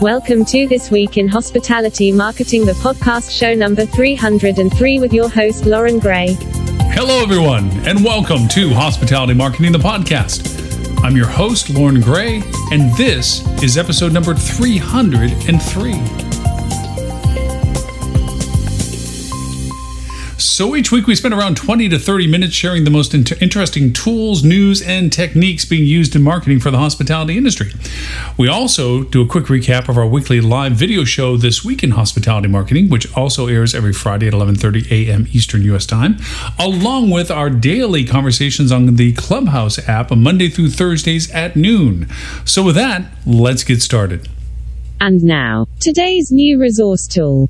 Welcome to This Week in Hospitality Marketing, the podcast show number 303 with your host, Loren Gray. Hello, everyone, and welcome to Hospitality Marketing, the podcast. I'm your host, Loren Gray, and this is episode number 303. So each week we spend around 20 to 30 minutes sharing the most inter- interesting tools, news, and techniques being used in marketing for the hospitality industry. We also do a quick recap of our weekly live video show this week in hospitality marketing, which also airs every Friday at 11:30 a.m. Eastern US Time, along with our daily conversations on the Clubhouse app Monday through Thursdays at noon. So with that, let's get started. And now, today's new resource tool.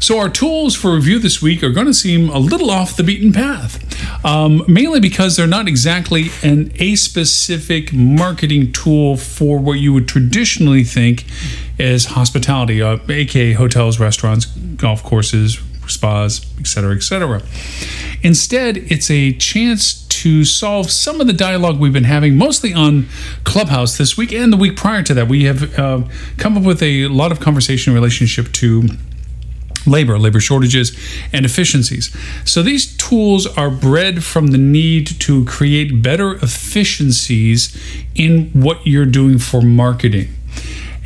So, our tools for review this week are going to seem a little off the beaten path, um, mainly because they're not exactly an a specific marketing tool for what you would traditionally think is hospitality, uh, aka hotels, restaurants, golf courses, spas, etc., etc. Instead, it's a chance to solve some of the dialogue we've been having, mostly on Clubhouse this week and the week prior to that. We have uh, come up with a lot of conversation in relationship to labor, labor shortages, and efficiencies. So these tools are bred from the need to create better efficiencies in what you're doing for marketing.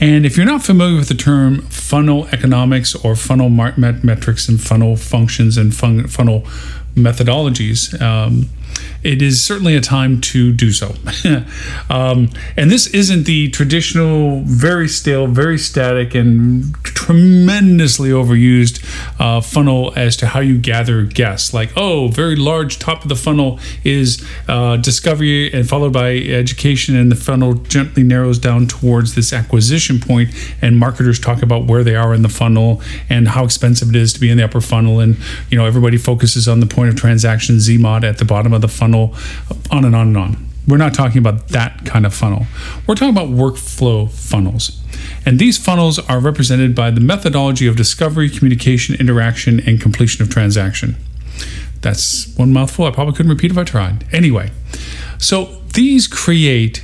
And if you're not familiar with the term funnel economics or funnel metrics and funnel functions and fun- funnel methodologies, um, it is certainly a time to do so. um, and this isn't the traditional, very stale, very static, and tremendously overused uh, funnel as to how you gather guests. Like, oh, very large top of the funnel is uh, discovery and followed by education, and the funnel gently narrows down towards this acquisition point, and marketers talk about where they are in the funnel and how expensive it is to be in the upper funnel, and you know everybody focuses on the point of transaction ZMOT at the bottom of the funnel funnel, on and on and on. We're not talking about that kind of funnel. We're talking about workflow funnels. And these funnels are represented by the methodology of discovery, communication, interaction, and completion of transaction. That's one mouthful. I probably couldn't repeat if I tried. Anyway, so these create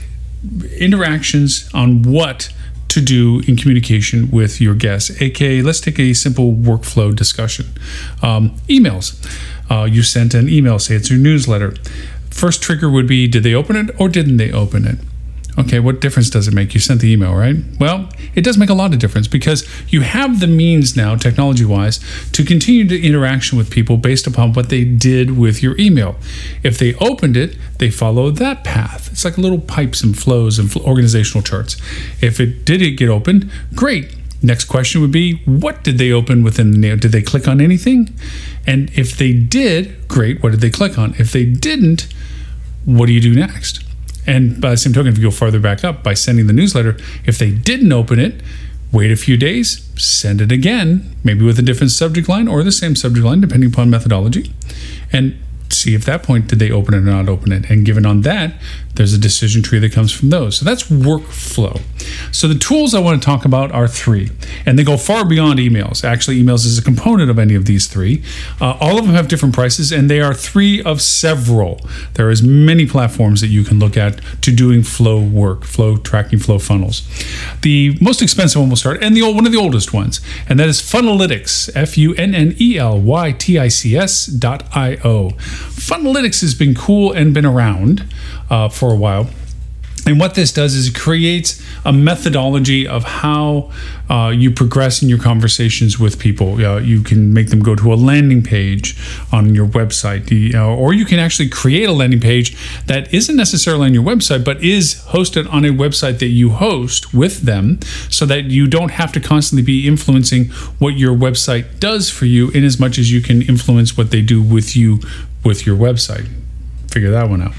interactions on what to do in communication with your guests. aka, let's take a simple workflow discussion. Um, emails. Uh, you sent an email, say it's your newsletter. First trigger would be did they open it or didn't they open it? Okay, what difference does it make? You sent the email, right? Well, it does make a lot of difference because you have the means now, technology wise, to continue the interaction with people based upon what they did with your email. If they opened it, they follow that path. It's like little pipes and flows and organizational charts. If it did it get opened, great. Next question would be what did they open within the nail? Did they click on anything? And if they did, great, what did they click on? If they didn't, what do you do next? And by the same token, if you go farther back up by sending the newsletter, if they didn't open it, wait a few days, send it again, maybe with a different subject line or the same subject line, depending upon methodology, and see if that point did they open it or not open it. And given on that, there's a decision tree that comes from those. So that's workflow. So the tools I want to talk about are three, and they go far beyond emails. Actually, emails is a component of any of these three. Uh, all of them have different prices, and they are three of several. There is many platforms that you can look at to doing flow work, flow tracking, flow funnels. The most expensive one will start, and the old, one of the oldest ones, and that is Funnelytics, F-U-N-N-E-L-Y-T-I-C-S dot I-O. Funnelytics has been cool and been around uh, for a while. And what this does is it creates a methodology of how uh, you progress in your conversations with people. Uh, you can make them go to a landing page on your website, the, uh, or you can actually create a landing page that isn't necessarily on your website, but is hosted on a website that you host with them so that you don't have to constantly be influencing what your website does for you in as much as you can influence what they do with you with your website. Figure that one out.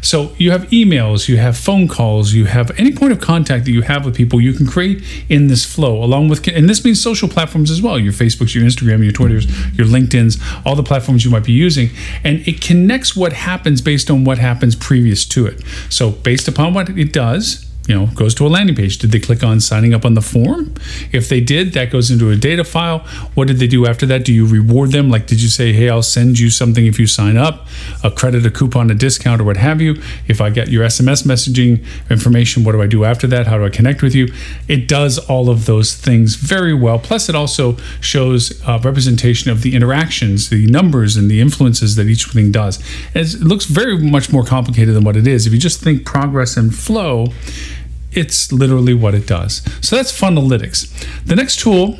So you have emails, you have phone calls, you have any point of contact that you have with people you can create in this flow, along with, and this means social platforms as well your Facebooks, your Instagram, your Twitters, your LinkedIn's, all the platforms you might be using. And it connects what happens based on what happens previous to it. So based upon what it does, you know, goes to a landing page. Did they click on signing up on the form? If they did, that goes into a data file. What did they do after that? Do you reward them? Like, did you say, hey, I'll send you something if you sign up, a credit, a coupon, a discount, or what have you? If I get your SMS messaging information, what do I do after that? How do I connect with you? It does all of those things very well. Plus, it also shows a representation of the interactions, the numbers, and the influences that each thing does. it looks very much more complicated than what it is. If you just think progress and flow, it's literally what it does. So that's Funnelytics. The next tool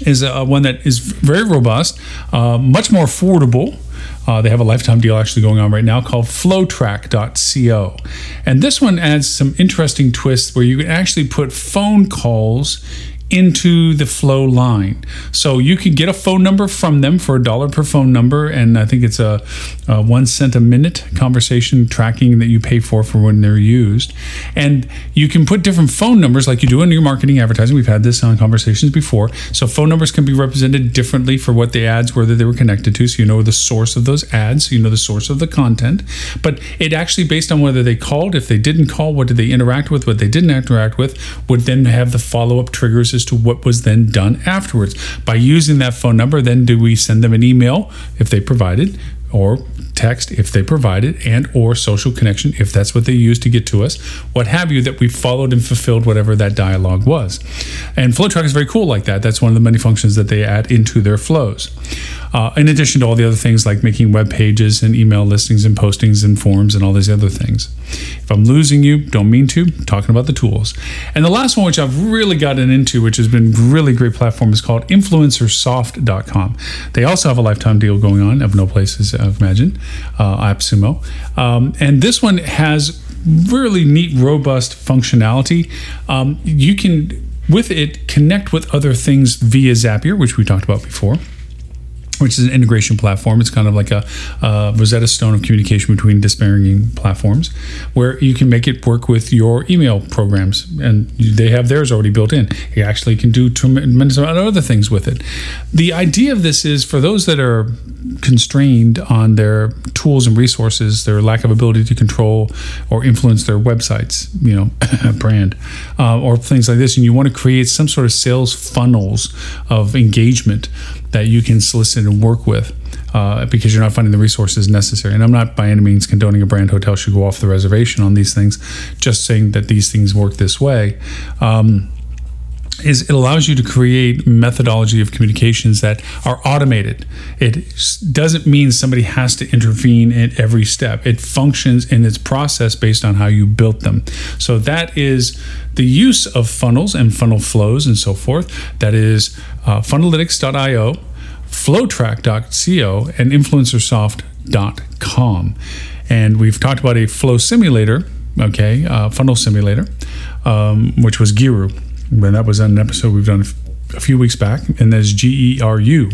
is uh, one that is very robust, uh, much more affordable. Uh, they have a lifetime deal actually going on right now called flowtrack.co. And this one adds some interesting twists where you can actually put phone calls into the flow line. So you can get a phone number from them for a dollar per phone number, and I think it's a, a, one cent a minute conversation tracking that you pay for for when they're used. And you can put different phone numbers like you do in your marketing advertising. We've had this on conversations before. So phone numbers can be represented differently for what the ads were that they were connected to. So you know the source of those ads, so you know the source of the content. But it actually based on whether they called, if they didn't call, what did they interact with, what they didn't interact with, would then have the follow up triggers as to what was then done afterwards. By using that phone number, then do we send them an email if they provided? or text if they provide it and or social connection if that's what they use to get to us what have you that we followed and fulfilled whatever that dialogue was. And flowtrack is very cool like that. That's one of the many functions that they add into their flows. Uh, in addition to all the other things like making web pages and email listings and postings and forms and all these other things. If i'm losing you don't mean to. Talking about the tools. And the last one which i've really gotten into which has been really great platform is called influencersoft.com they also have a lifetime deal going on of no places I imagine, uh, AppSumo. Um, and this one has really neat, robust functionality. Um, you can, with it, connect with other things via Zapier, which we talked about before which is an integration platform. It's kind of like a, a, Rosetta Stone of communication between disparaging platforms, where you can make it work with your email programs, and they have theirs already built in. You actually can do tremendous amount of other things with it. The idea of this is for those that are constrained on their tools and resources, their lack of ability to control or influence their websites, you know, brand, uh, or things like this, and you want to create some sort of sales funnels of engagement that you can solicit and work with uh, because you're not finding the resources necessary. And I'm not by any means condoning a brand hotel should go off the reservation on these things, just saying that these things work this way. Um, is it allows you to create methodology of communications that are automated. It doesn't mean somebody has to intervene at every step. It functions in its process based on how you built them. So that is the use of funnels and funnel flows and so forth. That is uh, funnelytics.io, flowtrack.co, and influencersoft.com. And we've talked about a flow simulator, okay, uh, funnel simulator, um, which was Geru and that was an episode we've done a few weeks back, and that's G-E-R-U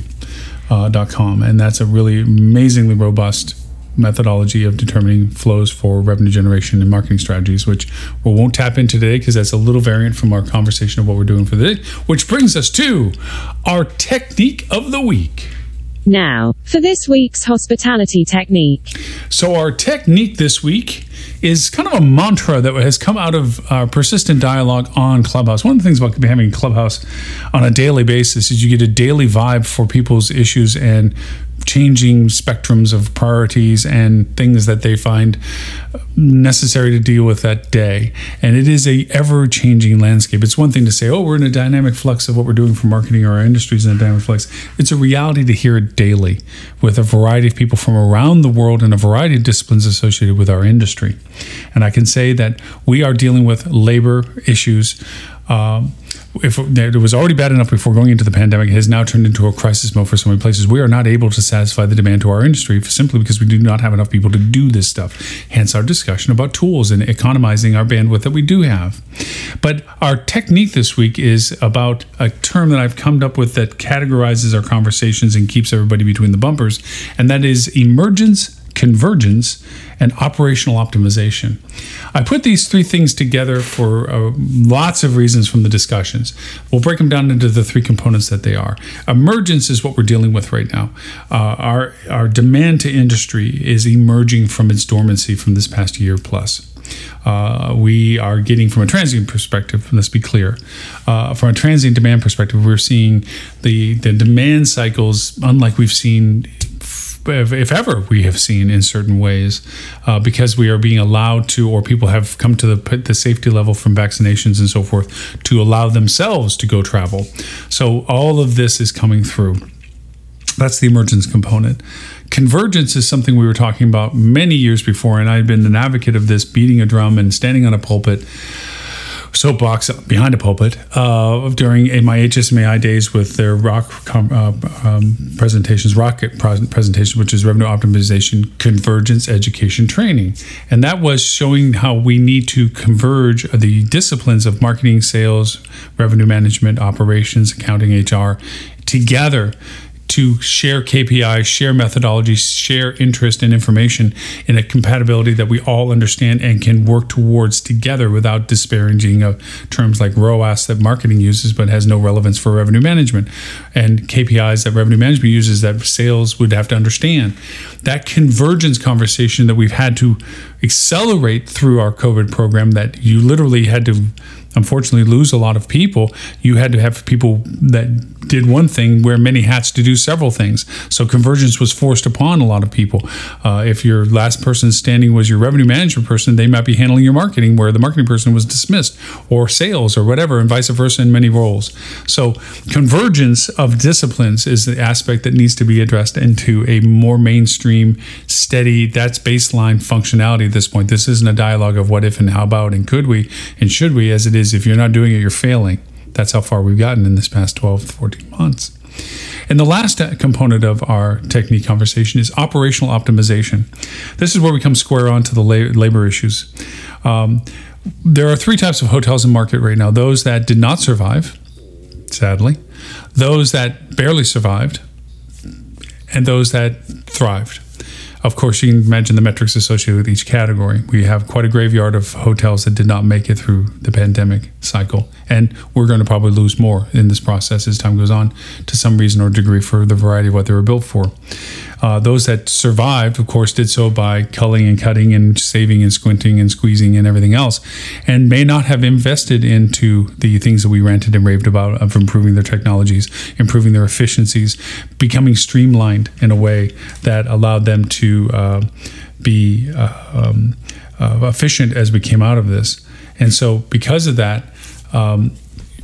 uh, com, and that's a really amazingly robust methodology of determining flows for revenue generation and marketing strategies, which we won't tap into today because that's a little variant from our conversation of what we're doing for the day. Which brings us to our technique of the week. Now, for this week's hospitality technique. So, our technique this week is kind of a mantra that has come out of our persistent dialogue on Clubhouse. One of the things about having Clubhouse on a daily basis is you get a daily vibe for people's issues and changing spectrums of priorities and things that they find necessary to deal with that day. And it is a ever changing landscape. It's one thing to say, oh, we're in a dynamic flux of what we're doing for marketing or our industries in a dynamic flux. It's a reality to hear it daily with a variety of people from around the world and a variety of disciplines associated with our industry. And I can say that we are dealing with labor issues. Um, if it was already bad enough before going into the pandemic, it has now turned into a crisis mode for so many places. We are not able to satisfy the demand to our industry simply because we do not have enough people to do this stuff. Hence our discussion about tools and economizing our bandwidth that we do have. But our technique this week is about a term that I've come up with that categorizes our conversations and keeps everybody between the bumpers, and that is emergence convergence, and operational optimization. I put these three things together for uh, lots of reasons from the discussions. We'll break them down into the three components that they are. Emergence is what we're dealing with right now. Uh, our, our demand to industry is emerging from its dormancy from this past year plus. Uh, we are getting from a transient perspective, let's be clear, uh, from a transient demand perspective, we're seeing the, the demand cycles unlike we've seen if ever we have seen in certain ways, uh, because we are being allowed to, or people have come to the, the safety level from vaccinations and so forth to allow themselves to go travel. So all of this is coming through. That's the emergence component. Convergence is something we were talking about many years before, and I've been an advocate of this, beating a drum and standing on a pulpit soapbox behind a pulpit uh, during my HSMAI days with their rock com, uh, um, presentations, rocket presentation, which is revenue optimization, convergence, education, training, and that was showing how we need to converge the disciplines of marketing, sales, revenue management, operations, accounting, HR together to share KPIs, share methodologies, share interest and information in a compatibility that we all understand and can work towards together without disparaging of terms like ROAS that marketing uses but has no relevance for revenue management and KPIs that revenue management uses that sales would have to understand. That convergence conversation that we've had to accelerate through our COVID program that you literally had to unfortunately lose a lot of people, you had to have people that did one thing wear many hats to do several things. So convergence was forced upon a lot of people. Uh, if your last person standing was your revenue management person, they might be handling your marketing where the marketing person was dismissed, or sales, or whatever, and vice versa in many roles. So convergence of disciplines is the aspect that needs to be addressed into a more mainstream, steady. That's baseline functionality at this point. This isn't a dialogue of what if and how about and could we and should we, as it is is if you're not doing it, you're failing. That's how far we've gotten in this past 12 14 months. And the last component of our technique conversation is operational optimization. This is where we come square on to the labor issues. Um, there are three types of hotels in market right now those that did not survive, sadly, those that barely survived, and those that thrived. Of course, you can imagine the metrics associated with each category. We have quite a graveyard of hotels that did not make it through the pandemic cycle, and we're going to probably lose more in this process as time goes on to some reason or degree for the variety of what they were built for. Uh, those that survived, of course, did so by culling and cutting and saving and squinting and squeezing and everything else, and may not have invested into the things that we ranted and raved about of improving their technologies, improving their efficiencies, becoming streamlined in a way that allowed them to uh, be uh, um, uh, efficient as we came out of this. And so, because of that, um,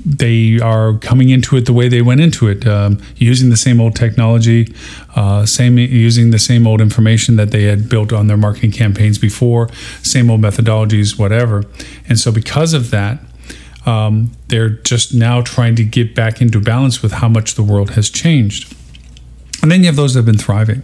they are coming into it the way they went into it, um, using the same old technology, uh, same using the same old information that they had built on their marketing campaigns before, same old methodologies, whatever. And so, because of that, um, they're just now trying to get back into balance with how much the world has changed. And then you have those that have been thriving,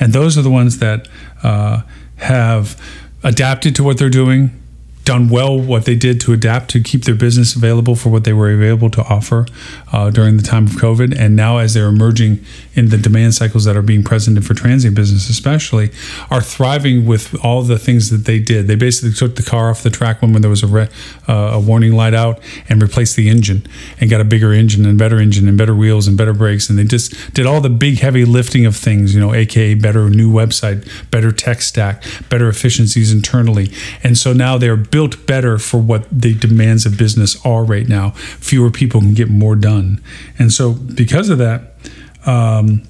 and those are the ones that uh, have adapted to what they're doing done well what they did to adapt to keep their business available for what they were available to offer uh, during the time of COVID. And now, as they're emerging in the demand cycles that are being present for transient business, especially, are thriving with all the things that they did. They basically took the car off the track when, when there was a, re, uh, a warning light out and replaced the engine and got a bigger engine and better engine and better wheels and better brakes. And they just did all the big heavy lifting of things, you know, aka better new website, better tech stack, better efficiencies internally. And so now they're built better for what the demands of business are right now. Fewer people can get more done. And so, because of that, um,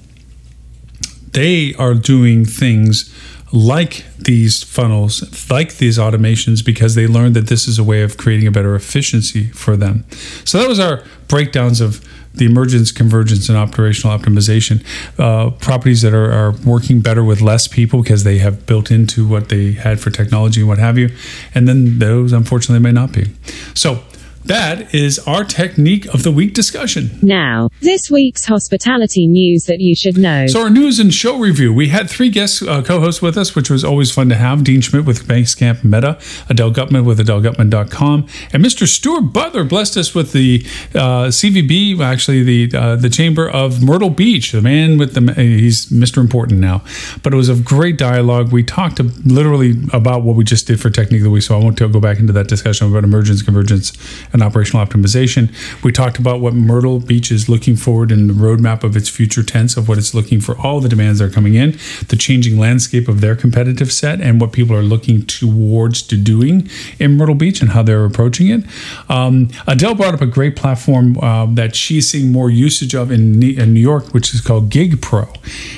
they are doing things like these funnels, like these automations, because they learned that this is a way of creating a better efficiency for them. So that was our breakdowns of the emergence, convergence, and operational optimization. Uh, properties that are, are working better with less people because they have built into what they had for technology and what have you. And then those, unfortunately, may not be. So that is our technique of the week discussion. Now, this week's hospitality news that you should know. So, our news and show review. We had three guest uh, co hosts with us, which was always fun to have Dean Schmit with Basecamp Meta, Adele Gutman with AdeleGutman.com, and Mr. Stuart Butler blessed us with the uh, CVB, actually, the uh, the Chamber of Myrtle Beach, the man with the, he's Mr. Important now. But it was a great dialogue. We talked literally about what we just did for Technique of the Week, so I won't go back into that discussion about emergence, convergence, and operational optimization. We talked about what Myrtle Beach is looking forward in the roadmap of its future tense of what it's looking for all the demands that are coming in, the changing landscape of their competitive set, and what people are looking towards to doing in Myrtle Beach and how they're approaching it. Um, Adele brought up a great platform uh, that she's seeing more usage of in, New York, which is called Gig Pro.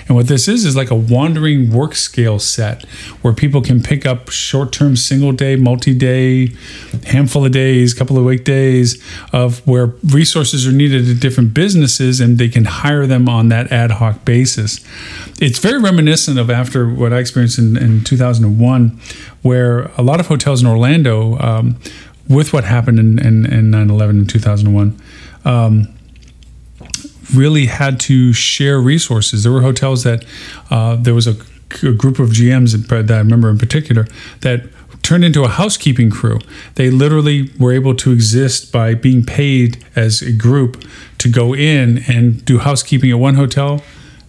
And what this is is like a wandering work scale set where people can pick up short term, single day, multi day, handful of days, couple of weekdays days of where resources are needed at different businesses and they can hire them on that ad hoc basis. It's very reminiscent of after what I experienced in, in 2001, where a lot of hotels in Orlando, um, with what happened in, in, in 9-11 in 2001, um, really had to share resources. There were hotels that uh, there was a, a, group of GMs that I remember in particular that turned into a housekeeping crew. They literally were able to exist by being paid as a group to go in and do housekeeping at one hotel,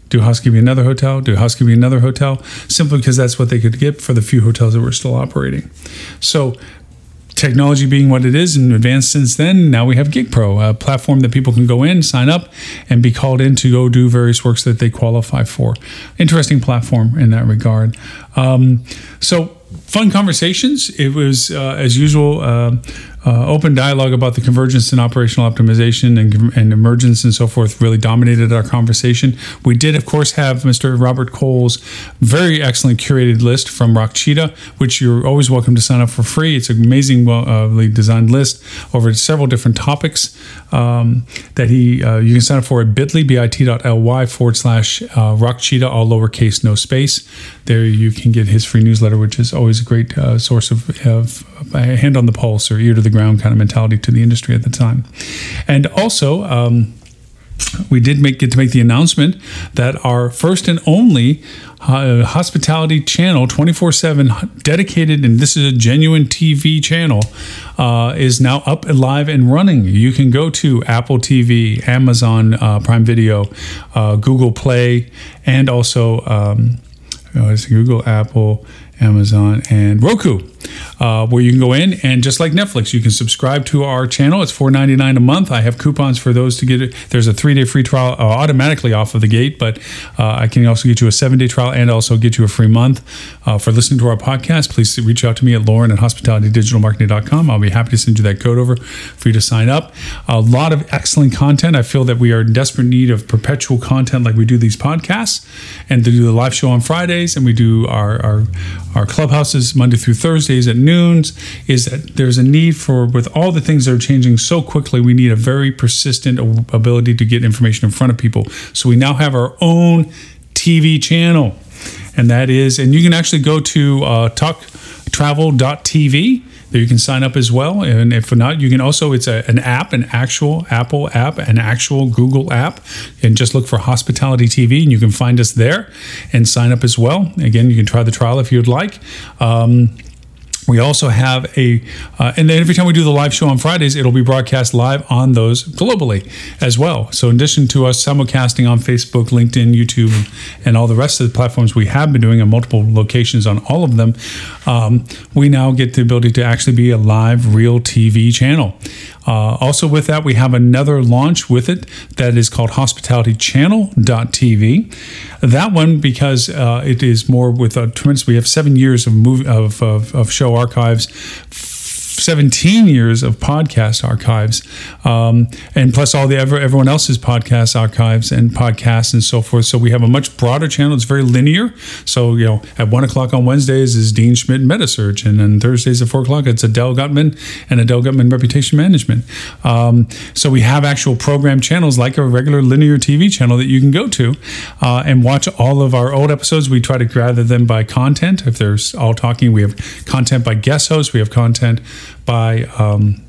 do housekeeping another hotel, do housekeeping another hotel, simply because that's what they could get for the few hotels that were still operating. So technology being what it is and advanced since then, now we have GigPro, a platform that people can go in, sign up, and be called in to go do various works that they qualify for. Interesting platform in that regard. Um, so fun conversations. It was, uh, as usual, uh, uh, open dialogue about the convergence and operational optimization and, and, emergence and so forth really dominated our conversation. We did, of course, have Mr. Robert Cole's very excellent curated list from Rock Cheetah, which you're always welcome to sign up for free. It's an amazingly designed list over several different topics um, that he uh, you can sign up for at bit.ly, bit.ly forward slash uh, Rock Cheetah, all lowercase, no space. There you can get his free newsletter, which is always a great uh, source of, of, hand on the pulse or ear to the ground kind of mentality to the industry at the time. And also, um, we did make get to make the announcement that our first and only uh, hospitality channel 24-7 dedicated and this is a genuine tv channel uh, is now up and live and running you can go to apple tv amazon uh, prime video uh, google play and also um, oh, google apple Amazon, and Roku, uh, where you can go in and just like Netflix, you can subscribe to our channel. It's $4.99 a month. I have coupons for those to get it. There's a three day free trial uh, automatically off of the gate, but uh, I can also get you a seven day trial and also get you a free month uh, for listening to our podcast. Please reach out to me at Loren at hospitalitydigitalmarketing.com. I'll be happy to send you that code over for you to sign up. A lot of excellent content. I feel that we are in desperate need of perpetual content like we do these podcasts and to do the live show on Fridays and we do our, our our clubhouses Monday through Thursdays at noons is that there's a need for, with all the things that are changing so quickly, we need a very persistent ability to get information in front of people. So we now have our own TV channel, and that is, and you can actually go to uh, talktravel.tv there you can sign up as well. And if not, you can also, it's a, an app, an actual Apple app, an actual Google app, and just look for Hospitality TV and you can find us there and sign up as well. Again, you can try the trial if you'd like. Um, we also have a, uh, and then every time we do the live show on Fridays, it'll be broadcast live on those globally as well. So, in addition to us simulcasting on Facebook, LinkedIn, YouTube, and all the rest of the platforms we have been doing in multiple locations on all of them, um, we now get the ability to actually be a live, real TV channel. Uh, also, with that, we have another launch with it that is called hospitalitychannel.tv. That one, because uh, it is more with a tremendous, we have seven years of, movie, of, of, of show archives 17 years of podcast archives, um, and plus all the ever, everyone else's podcast archives and podcasts and so forth. So we have a much broader channel. It's very linear. So you know, at one o'clock on Wednesdays is Dean Schmit MetaSearch, and then Thursdays at four o'clock it's Adele Gutman and Adele Gutman Reputation Management. Um, so we have actual program channels like a regular linear TV channel that you can go to uh, and watch all of our old episodes. We try to gather them by content. If there's all talking, we have content by guest hosts. We have content by um,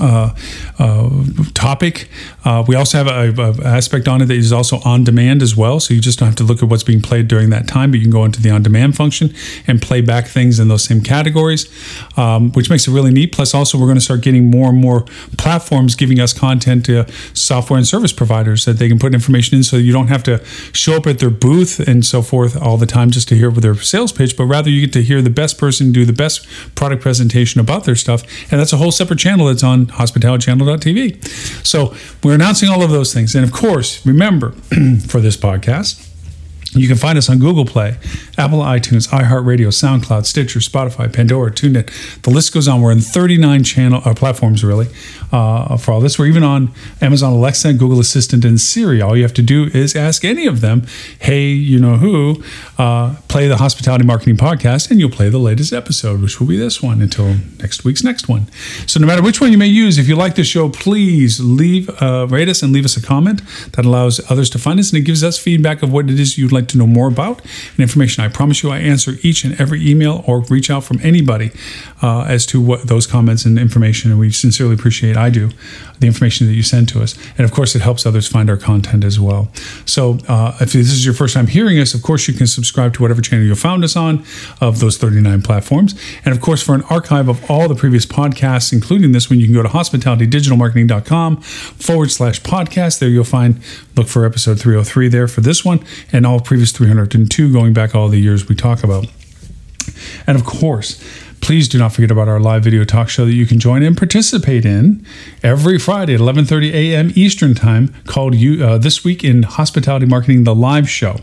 uh, uh, topic. Uh, we also have a, aspect on it that is also on demand as well. So you just don't have to look at what's being played during that time, but you can go into the on demand function and play back things in those same categories, um, which makes it really neat. Plus, also we're going to start getting more and more platforms giving us content to software and service providers that they can put information in, so you don't have to show up at their booth and so forth all the time just to hear their sales pitch, but rather you get to hear the best person do the best product presentation about their stuff, and that's a whole separate channel that's on hospitalitychannel.tv. So we're announcing all of those things. And of course, remember for this podcast, you can find us on Google Play, Apple iTunes, iHeartRadio, SoundCloud, Stitcher, Spotify, Pandora, TuneIn. The list goes on. We're in 39 channel uh, platforms, really, uh, for all this. We're even on Amazon Alexa, Google Assistant, and Siri. All you have to do is ask any of them, hey, you know who, uh, play the Hospitality Marketing Podcast, and you'll play the latest episode, which will be this one until next week's next one. So no matter which one you may use, if you like the show, please leave, uh, rate us and leave us a comment. That allows others to find us, and it gives us feedback of what it is you'd like to know more about and information. I promise you, I answer each and every email or reach out from anybody uh, as to what those comments and information, and we sincerely appreciate. I do the information that you send to us, and of course, it helps others find our content as well. So, uh, if this is your first time hearing us, of course, you can subscribe to whatever channel you found us on of those 39 platforms, and of course, for an archive of all the previous podcasts, including this one, you can go to hospitalitydigitalmarketing.com forward slash podcast. There, you'll find look for episode 303 there for this one, and all previous 302 going back all the years we talk about. And of course, please do not forget about our live video talk show that you can join and participate in every Friday at 11:30 a.m. Eastern Time, called "You uh, This Week in Hospitality Marketing: The Live Show."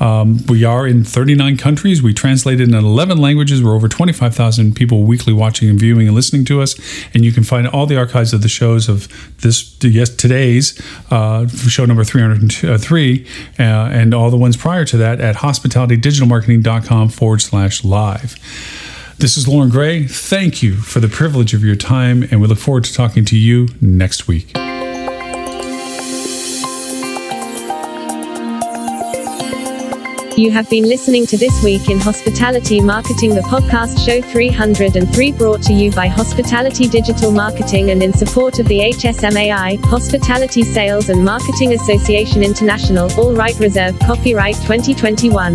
Um, we are in 39 countries. We translated in 11 languages. We're over 25,000 people weekly watching and viewing and listening to us. And you can find all the archives of the shows of this yes today's uh, show number 303 uh, and all the ones prior to that at hospitalitydigitalmarketing.com forward slash live. This is Loren Gray. Thank you for the privilege of your time, and we look forward to talking to you next week. You have been listening to This Week in Hospitality Marketing, the podcast show 303, brought to you by Hospitality Digital Marketing and in support of the HSMAI, Hospitality Sales and Marketing Association International, all right reserved, copyright 2021.